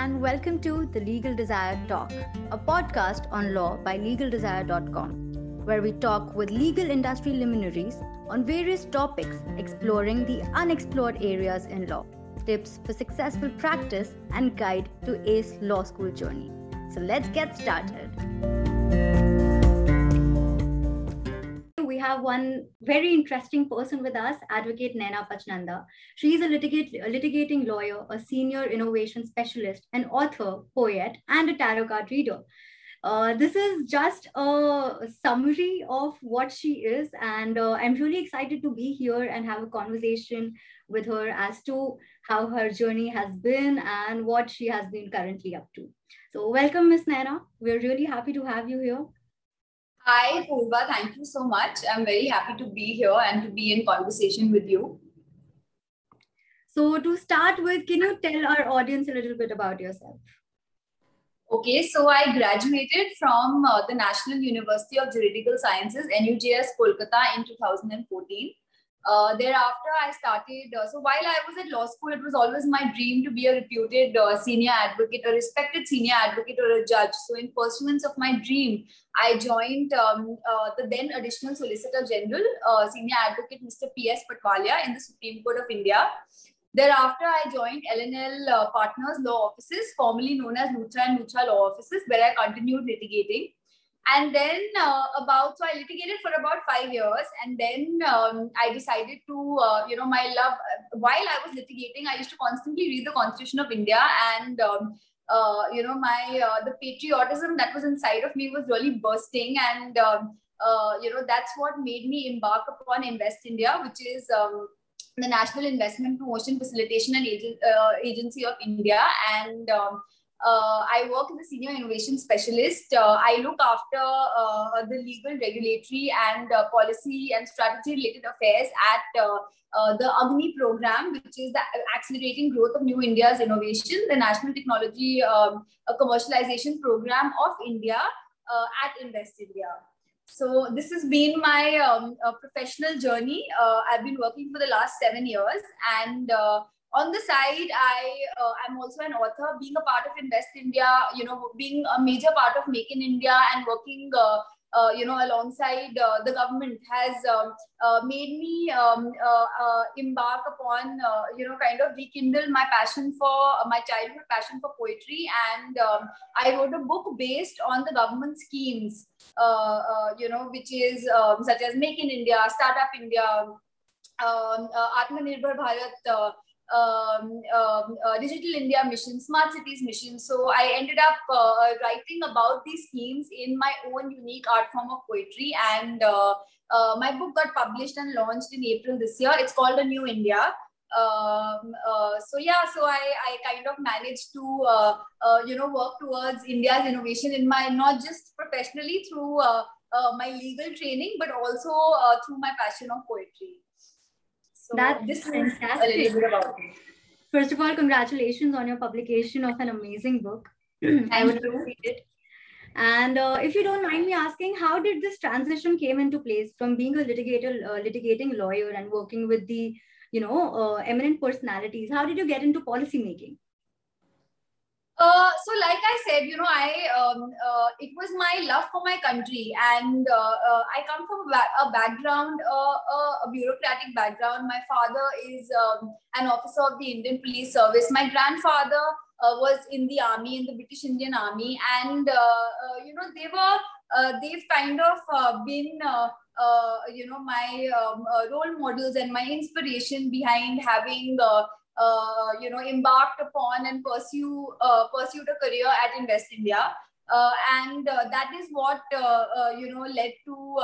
and welcome to The Legal Desire Talk, a podcast on law by LegalDesire.com, where we talk with legal industry luminaries on various topics exploring the unexplored areas in law, tips for successful practice, and guide to ace law school journey. So let's get started. Have one very interesting person with us, Advocate Naina Pachnanda. She is a, litigate, a litigating lawyer, a senior innovation specialist, an author, poet, and a tarot card reader. Uh, this is just a summary of what she is, and uh, I'm really excited to be here and have a conversation with her as to how her journey has been and what she has been currently up to. So, welcome, Miss Naina. We're really happy to have you here. Hi, Purva. Thank you so much. I'm very happy to be here and to be in conversation with you. So, to start with, can you tell our audience a little bit about yourself? Okay, so I graduated from uh, the National University of Juridical Sciences, NUJS, Kolkata in 2014. Uh, thereafter, I started. Uh, so while I was at law school, it was always my dream to be a reputed uh, senior advocate, a respected senior advocate, or a judge. So, in pursuance of my dream, I joined um, uh, the then Additional Solicitor General, uh, Senior Advocate Mr. P.S. Patwalia in the Supreme Court of India. Thereafter, I joined L&L uh, Partners Law Offices, formerly known as Luthra and Luthra Law Offices, where I continued litigating. And then uh, about, so I litigated for about five years. And then um, I decided to, uh, you know, my love, while I was litigating, I used to constantly read the Constitution of India and, um, uh, you know, my, uh, the patriotism that was inside of me was really bursting. And, um, uh, you know, that's what made me embark upon Invest India, which is, um, the National Investment Promotion Facilitation and Agen- uh, Agency of India. And um, uh, I work as a senior innovation specialist. Uh, I look after uh, the legal, regulatory, and uh, policy and strategy related affairs at uh, the AGNIi program, which is the accelerating growth of New India's innovation, the National Technology um, Commercialization Program of India at Invest India. So this has been my um, uh, professional journey. Uh, I've been working for the last seven years, and uh, on the side, I am also an author. Being a part of Invest India, you know, being a major part of Make in India, and working. Uh, you know, alongside uh, the government has um, uh, made me um, embark upon, you know, kind of rekindle my passion for my childhood passion for poetry. And um, I wrote a book based on the government schemes uh, uh, you know, which is um, such as Make in India, Startup India, um, uh, Atmanirbhar Bharat, um, um, uh, Digital India mission, Smart Cities mission. So I ended up uh, writing about these schemes in my own unique art form of poetry. And uh, my book got published and launched in April this year. It's called A New India. Um, so yeah, so I, I kind of managed to, you know, work towards India's innovation in my, not just professionally through my legal training, but also through my passion of poetry. So That's this fantastic. First of all, congratulations on your publication of an amazing book. I would read it. And uh, if you don't mind me asking, how did this transition came into place from being a litigator, uh, litigating lawyer and working with the, you know, uh, eminent personalities? How did you get into policy making? Uh, so like I said, you know, I um, uh, it was my love for my country, and uh, uh I come from a background, uh, a bureaucratic background. My father is um, an officer of the Indian Police Service. My grandfather was in the army, in the British Indian Army, and you know, they were they've kind of been. you know my um, role models and my inspiration behind having uh, you know, embarked upon and pursue uh, pursued a career at Invest India. Uh, and uh, that is what uh, uh, you know led to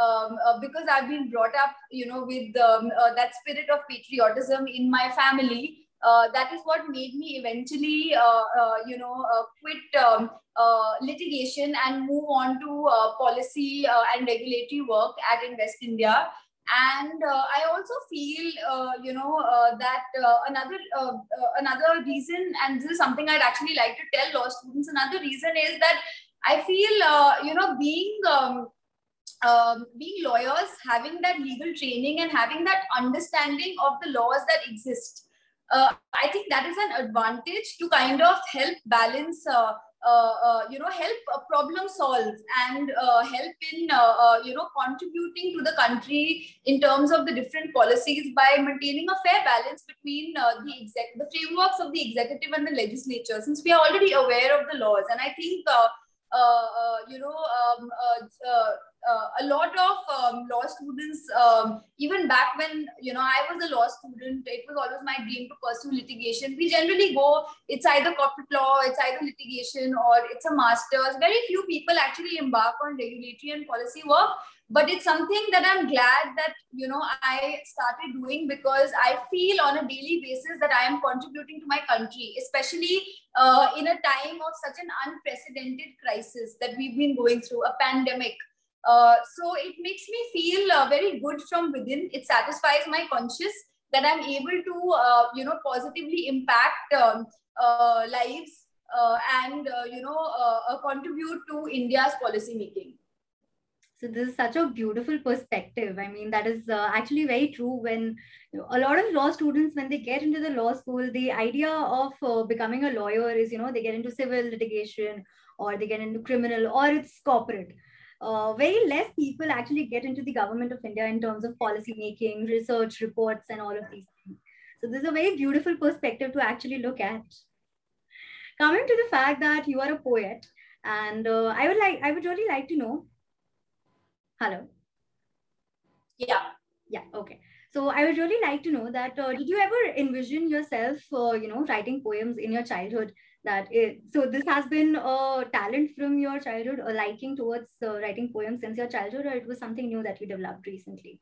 um, because I've been brought up, you know, with um, that spirit of patriotism in my family. that is what made me eventually, you know, quit um, litigation and move on to policy and regulatory work at Invest India and uh, i also feel uh, you know uh, that uh, another uh, uh, another reason and this is something i'd actually like to tell law students another reason is that i feel you know being um, um, being lawyers having that legal training and having that understanding of the laws that exist I think that is an advantage to kind of help balance Uh, uh, you know help uh, problem solve and uh, help in uh, you know contributing to the country in terms of the different policies by maintaining a fair balance between the exec the frameworks of the executive and the legislature since we are already aware of the laws. And i think you know um, uh, a lot of um, law students, um, even back when you know I was a law student, it was always my dream to pursue litigation. We generally go, it's either corporate law, it's either litigation, or it's a master's. Very few people actually embark on regulatory and policy work, but it's something that I'm glad that you know I started doing because I feel on a daily basis that I am contributing to my country, especially uh, in a time of such an unprecedented crisis that we've been going through, a pandemic uh, so it makes me feel uh, very good from within. It satisfies my conscience that I'm able to, uh, you know, positively impact um, uh, lives uh, and, you know, contribute to India's policy making. So this is such a beautiful perspective. I mean, that is actually very true. When you know, a lot of law students, when they get into the law school, the idea of becoming a lawyer is, you know, they get into civil litigation or they get into criminal or it's corporate uh, very less people actually get into the government of India in terms of policy making, research reports, and all of these things. So this is a very beautiful perspective to actually look at. Coming to the fact that you are a poet, and uh, I would like, I would really like to know. Hello. Yeah. Yeah. Okay. So I would really like to know that uh, did you ever envision yourself, uh, you know, writing poems in your childhood? That it, so this has been a talent from your childhood a liking towards uh, writing poems since your childhood or it was something new that you developed recently?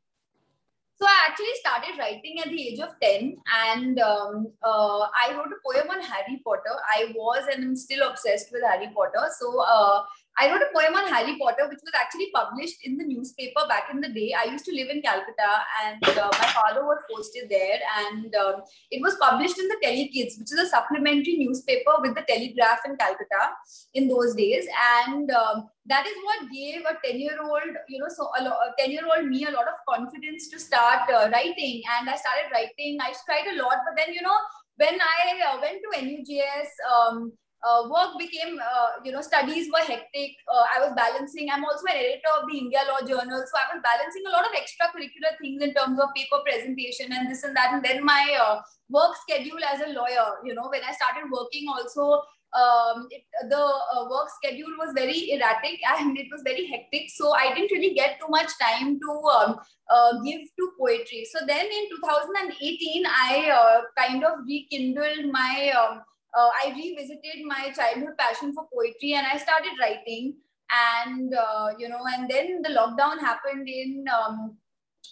So i actually started writing at the age of 10 and um, uh, i wrote a poem on harry potter. I was and i'm still obsessed with harry potter. So uh, I wrote a poem on Harry Potter, which was actually published in the newspaper back in the day. I used to live in Calcutta, and uh, my father was posted there, and um, it was published in the Telekids, which is a supplementary newspaper with the Telegraph in Calcutta in those days, and um, that is what gave a ten-year-old, you know, so a, a ten-year-old me a lot of confidence to start uh, writing, and I started writing. I tried a lot, but then you know, when I uh, went to NUJS. Um, uh, work became, uh, you know, studies were hectic. Uh, I was balancing. I'm also an editor of the India Law Journal, so I was balancing a lot of extracurricular things in terms of paper presentation and this and that. And then my uh, work schedule as a lawyer, you know, when I started working, also um, it, the uh, work schedule was very erratic and it was very hectic. So I didn't really get too much time to um, uh, give to poetry. So then in 2018, I kind of rekindled my um, uh, I revisited my childhood passion for poetry and I started writing. And, uh, you know, and then the lockdown happened in um,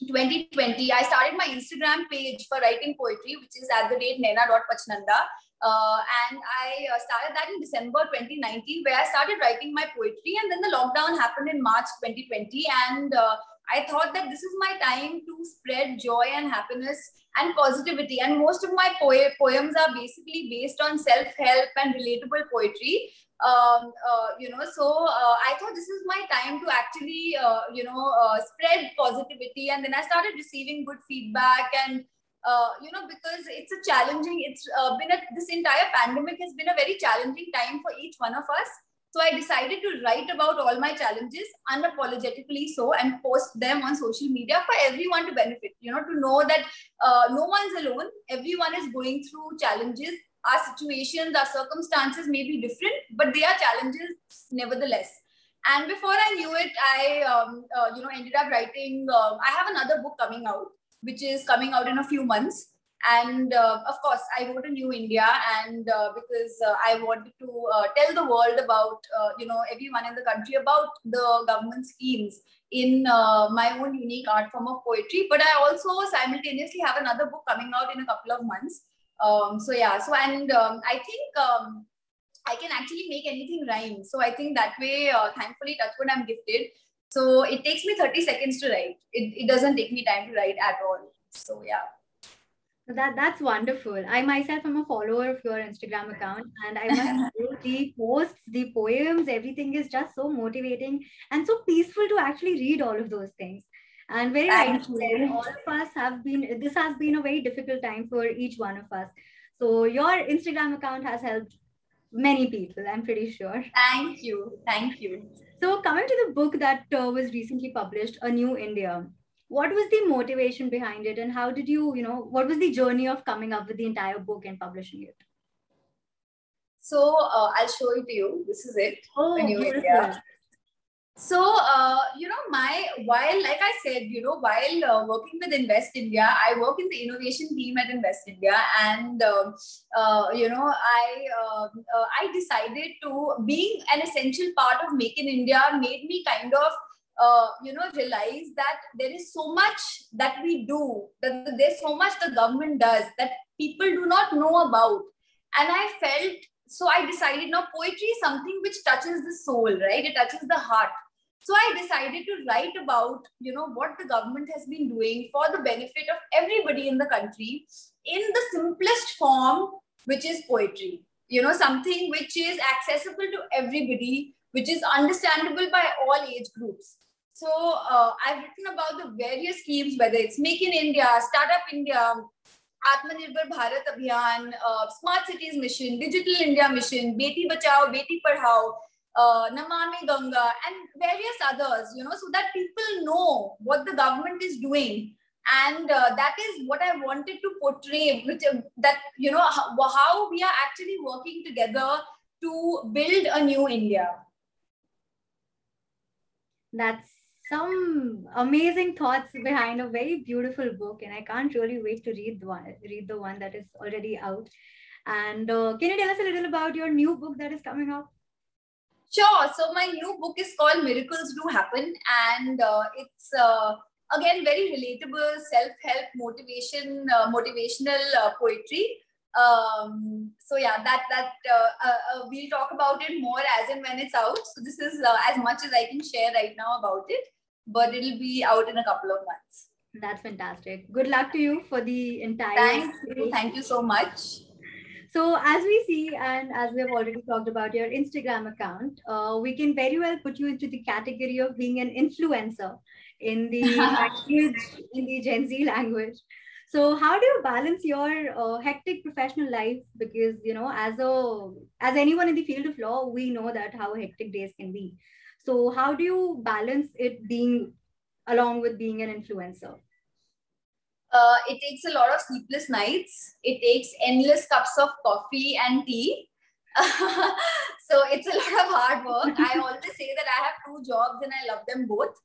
2020. I started my Instagram page for writing poetry, which is at the rate naina.pachnanda. Uh, and I uh, started that in December 2019, where I started writing my poetry. And then the lockdown happened in March 2020. And uh, I thought that this is my time to spread joy and happiness and positivity. And most of my po- poems are basically based on self help and relatable poetry. Um, uh, you know, so uh, I thought this is my time to actually, uh, you know, uh, spread positivity. And then I started receiving good feedback and uh, you know, because it's a challenging, it's uh, been a, this entire pandemic has been a very challenging time for each one of us. So I decided to write about all my challenges unapologetically so and post them on social media for everyone to benefit, you know, to know that uh, no one's alone. Everyone is going through challenges. Our situations, our circumstances may be different, but they are challenges nevertheless. And before I knew it, I, um, uh, you know, ended up writing. Uh, I have another book coming out, which is coming out in a few months and uh, of course i wrote a new india and uh, because uh, i wanted to uh, tell the world about uh, you know everyone in the country about the government schemes in uh, my own unique art form of poetry. But i also simultaneously have another book coming out in a couple of months. Um, so yeah so and um, i think um, i can actually make anything rhyme. So i think that way thankfully touchwood i'm gifted. So it takes me 30 seconds to write. It, it doesn't take me time to write at all. So yeah that that's wonderful. I myself am a follower of your Instagram account, and I must say the posts, the poems, everything is just so motivating and so peaceful to actually read all of those things. And very rightly, all of us have been, this has been a very difficult time for each one of us. So your Instagram account has helped many people, I'm pretty sure. Thank you. Thank you. So coming to the book that uh, was recently published, A New India, what was the motivation behind it and how did you, you know, what was the journey of coming up with the entire book and publishing it? So uh, I'll show it to you. This is it. Oh, New So, uh, you know, my while, like I said, you know, while uh, working with Invest India, I work in the innovation team at Invest India, and uh, uh, you know, I uh, uh, I decided to being an essential part of Make in India made me kind of. Uh, you know, realize that there is so much that we do, that there's so much the government does that people do not know about. And I felt so I decided now poetry is something which touches the soul, right? It touches the heart so i decided to write about you know what the government has been doing for the benefit of everybody in the country in the simplest form which is poetry you know something which is accessible to everybody which is understandable by all age groups so uh, i've written about the various schemes whether it's make in india startup india Atmanirbhar Bharat Abhiyan, uh, Smart Cities Mission, Digital India Mission, Beti Bachao, Beti Padhao, uh, Namami Ganga, and various others, you know, so that people know what the government is doing. And uh, that is what I wanted to portray, which uh, that, you know, how, how we are actually working together to build a new India. That's some amazing thoughts behind a very beautiful book, and I can't really wait to read the one, read the one that is already out. And uh, can you tell us a little about your new book that is coming up Sure. So my new book is called Miracles Do Happen, and uh, it's uh, again very relatable, self-help, motivation, uh, motivational uh, poetry. Um, so yeah, that that uh, we'll talk about it more as and when it's out. So this is as much as I can share right now about it, but it'll be out in a couple of months. That's fantastic. Good luck to you for the entire. Thank you. Thank you so much. So as we see, and as we have already talked about your Instagram account, uh, we can very well put you into the category of being an influencer in the language, in the Gen Z language. So how do you balance your uh, hectic professional life? Because you know, as a as anyone in the field of law, we know that how hectic days can be. So how do you balance it being along with being an influencer? Uh, it takes a lot of sleepless nights. It takes endless cups of coffee and tea. so it's a lot of hard work. I always say that I have two jobs and I love them both.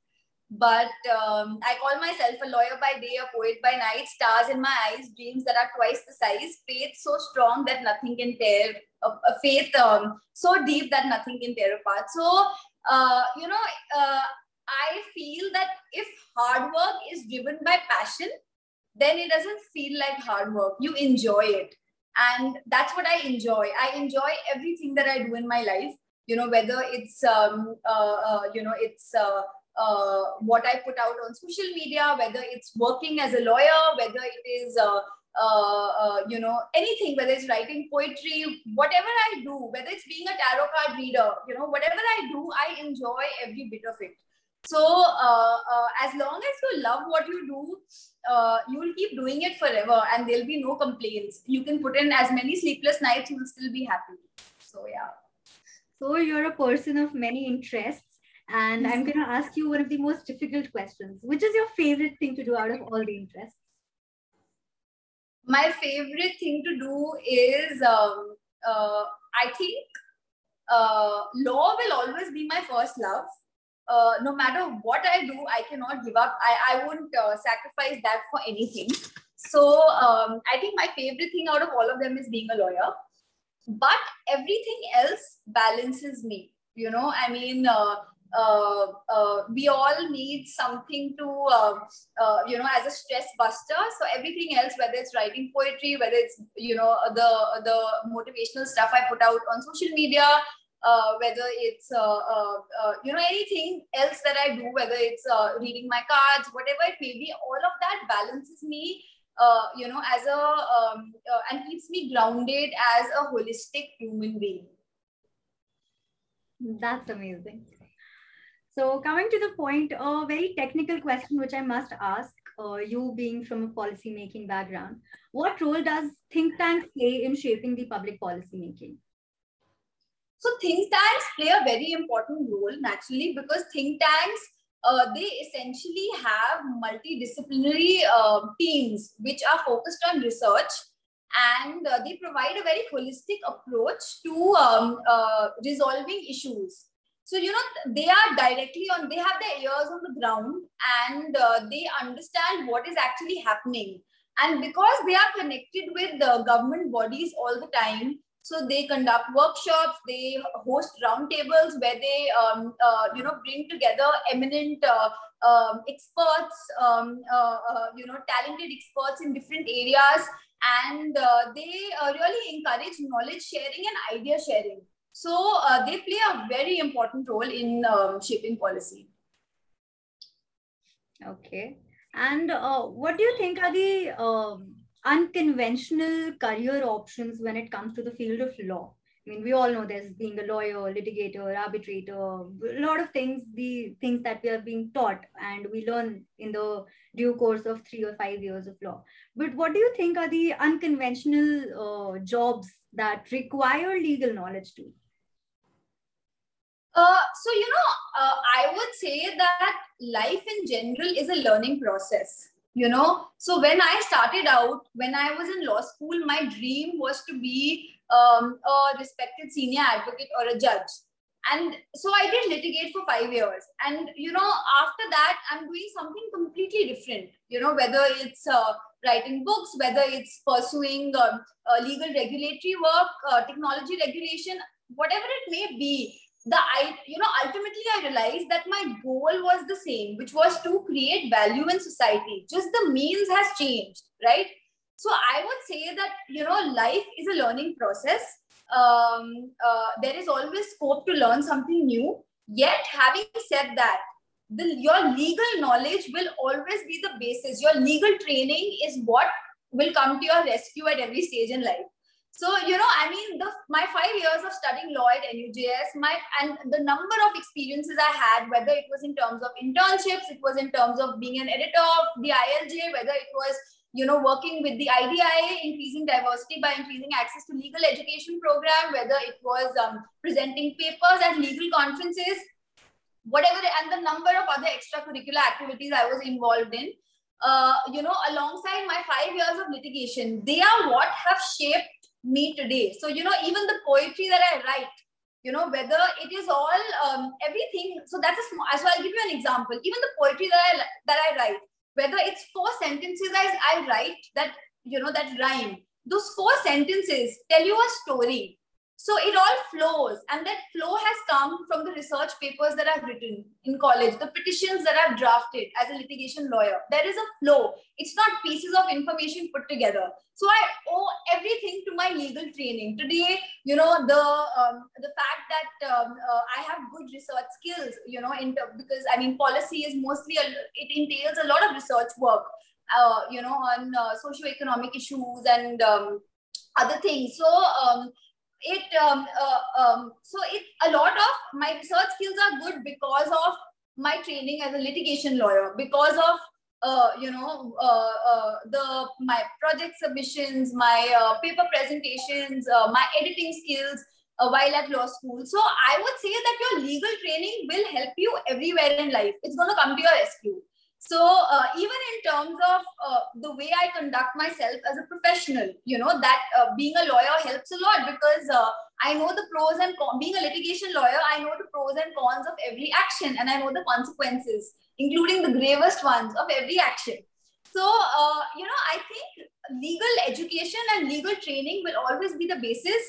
But um, I call myself a lawyer by day, a poet by night, stars in my eyes, dreams that are twice the size, faith so strong that nothing can tear, a, a faith um, so deep that nothing can tear apart. So, uh, you know, uh, I feel that if hard work is driven by passion, then it doesn't feel like hard work. You enjoy it. And that's what I enjoy. I enjoy everything that I do in my life, you know, whether it's, um, uh, uh, you know, it's uh, uh what I put out on social media, whether it's working as a lawyer, whether it is, uh, uh, you know, anything, whether it's writing poetry, whatever I do, whether it's being a tarot card reader, you know, whatever I do, I enjoy every bit of it. So uh, uh, as long as you love what you do, uh, you will keep doing it forever, and there'll be no complaints. You can put in as many sleepless nights, you will still be happy. So yeah. So you're a person of many interests, and I'm going to ask you one of the most difficult questions. Which is your favorite thing to do out of all the interests? My favorite thing to do is, um, uh, I think, uh, law will always be my first love uh, no matter what I do, I cannot give up. I, I won't uh, sacrifice that for anything. So um, I think my favorite thing out of all of them is being a lawyer. But everything else balances me. You know, I mean, uh, uh, uh, we all need something to, uh, uh, you know, as a stress buster. So everything else, whether it's writing poetry, whether it's, you know, the the motivational stuff I put out on social media, uh, whether it's uh, uh, uh, you know anything else that I do, whether it's uh, reading my cards, whatever it may be, all of that balances me, uh, you know, as a um, and keeps me grounded as a holistic human being. That's amazing. So, coming to the point, a very technical question which I must ask uh, you being from a policy making background, what role does think tanks play in shaping the public policy making? So, think tanks play a very important role naturally because think tanks uh, they essentially have multidisciplinary uh, teams which are focused on research and uh, they provide a very holistic approach to um, uh, resolving issues so you know they are directly on they have their ears on the ground and uh, they understand what is actually happening. And because they are connected with the government bodies all the time so they conduct workshops they host roundtables where they um, uh, you know bring together eminent uh, um, experts um, uh, uh, you know talented experts in different areas. And uh, they really encourage knowledge sharing and idea sharing so uh, they play a very important role in um, shaping policy. Okay. And uh, what do you think are the um, unconventional career options when it comes to the field of law? I mean, we all know there's being a lawyer, litigator, arbitrator, a lot of things, the things that we are being taught and we learn in the due course of three or five years of law. But what do you think are the unconventional uh, jobs that require legal knowledge too? Uh, so, you know, uh, I would say that life in general is a learning process. You know, so when I started out, when I was in law school, my dream was to be um, a respected senior advocate or a judge. And so I did litigate for five years. And, you know, after that, I'm doing something completely different. You know, whether it's uh, writing books, whether it's pursuing uh, legal regulatory work, uh, technology regulation, whatever it may be the i you know ultimately i realized that my goal was the same which was to create value in society. Just the means has changed right? So i would say that you know life is a learning process. Um, uh, there is always scope to learn something new. Yet having said that the, your legal knowledge will always be the basis. Your legal training is what will come to your rescue at every stage in life so, you know, I mean, the my five years of studying law at NUJS, my and the number of experiences I had, whether it was in terms of internships, it was in terms of being an editor of the ILJ, whether it was you know working with the IDIA, increasing diversity by increasing access to legal education program, whether it was um, presenting papers at legal conferences, whatever, and the number of other extracurricular activities I was involved in. Uh, you know, alongside my five years of litigation, they are what have shaped me today. So, you know, even the poetry that I write, you know, whether it is all um, everything. So that's a small, so I'll give you an example. Even the poetry that I, that I write, whether it's four sentences I, I write that, you know, that rhyme, those four sentences tell you a story. So it all flows, and that flow has come from the research papers that I've written in college, the petitions that I've drafted as a litigation lawyer. There is a flow. It's not pieces of information put together. So I owe everything to my legal training. Today, you know, the um, the fact that um, uh, I have good research skills, you know, in because I mean, policy is mostly a, it entails a lot of research work, uh, you know, on uh, socio-economic issues and um, other things. So um, it um, uh, um, so it a lot of my research skills are good because of my training as a litigation lawyer because of uh, you know uh, uh the my project submissions my uh, paper presentations uh, my editing skills while at law school. So i would say that your legal training will help you everywhere in life. It's going to come to your rescue so uh, even in terms of uh, the way I conduct myself as a professional, you know, that uh, being a lawyer helps a lot because uh, I know the pros and cons. Being a litigation lawyer, I know the pros and cons of every action and I know the consequences, including the gravest ones of every action. So, uh, you know, I think legal education and legal training will always be the basis.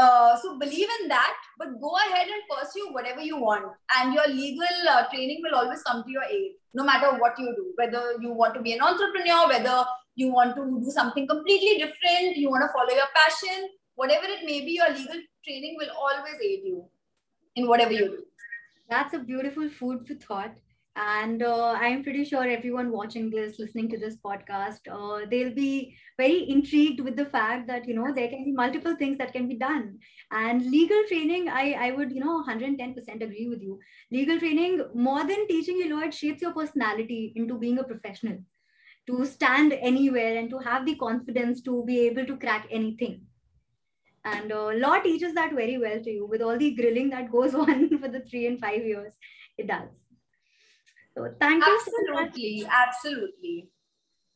Uh, so believe in that, but go ahead and pursue whatever you want. And your legal uh, training will always come to your aid, no matter what you do. Whether you want to be an entrepreneur, whether you want to do something completely different, you want to follow your passion, whatever it may be, your legal training will always aid you in whatever you do. That's a beautiful food for thought. And uh, i'm pretty sure everyone watching this listening to this podcast uh, they'll be very intrigued with the fact that you know there can be multiple things that can be done. And legal training i i would you know 110% agree with you. Legal training more than teaching you law it shapes your personality into being a professional. To stand anywhere and to have the confidence to be able to crack anything. And uh, law teaches that very well to you with all the grilling that goes on for the three and five years. It does so thank you absolutely, so absolutely.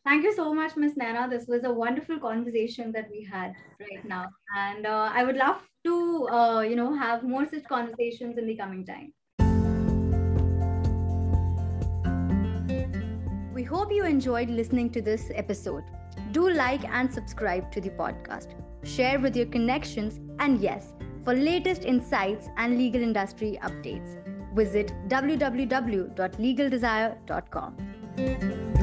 Thank you so much, Miss Naina. This was a wonderful conversation that we had right now, and uh, I would love to, uh, you know, have more such conversations in the coming time. We hope you enjoyed listening to this episode. Do like and subscribe to the podcast. Share with your connections, and yes, for latest insights and legal industry updates visit www.legaldesire.com.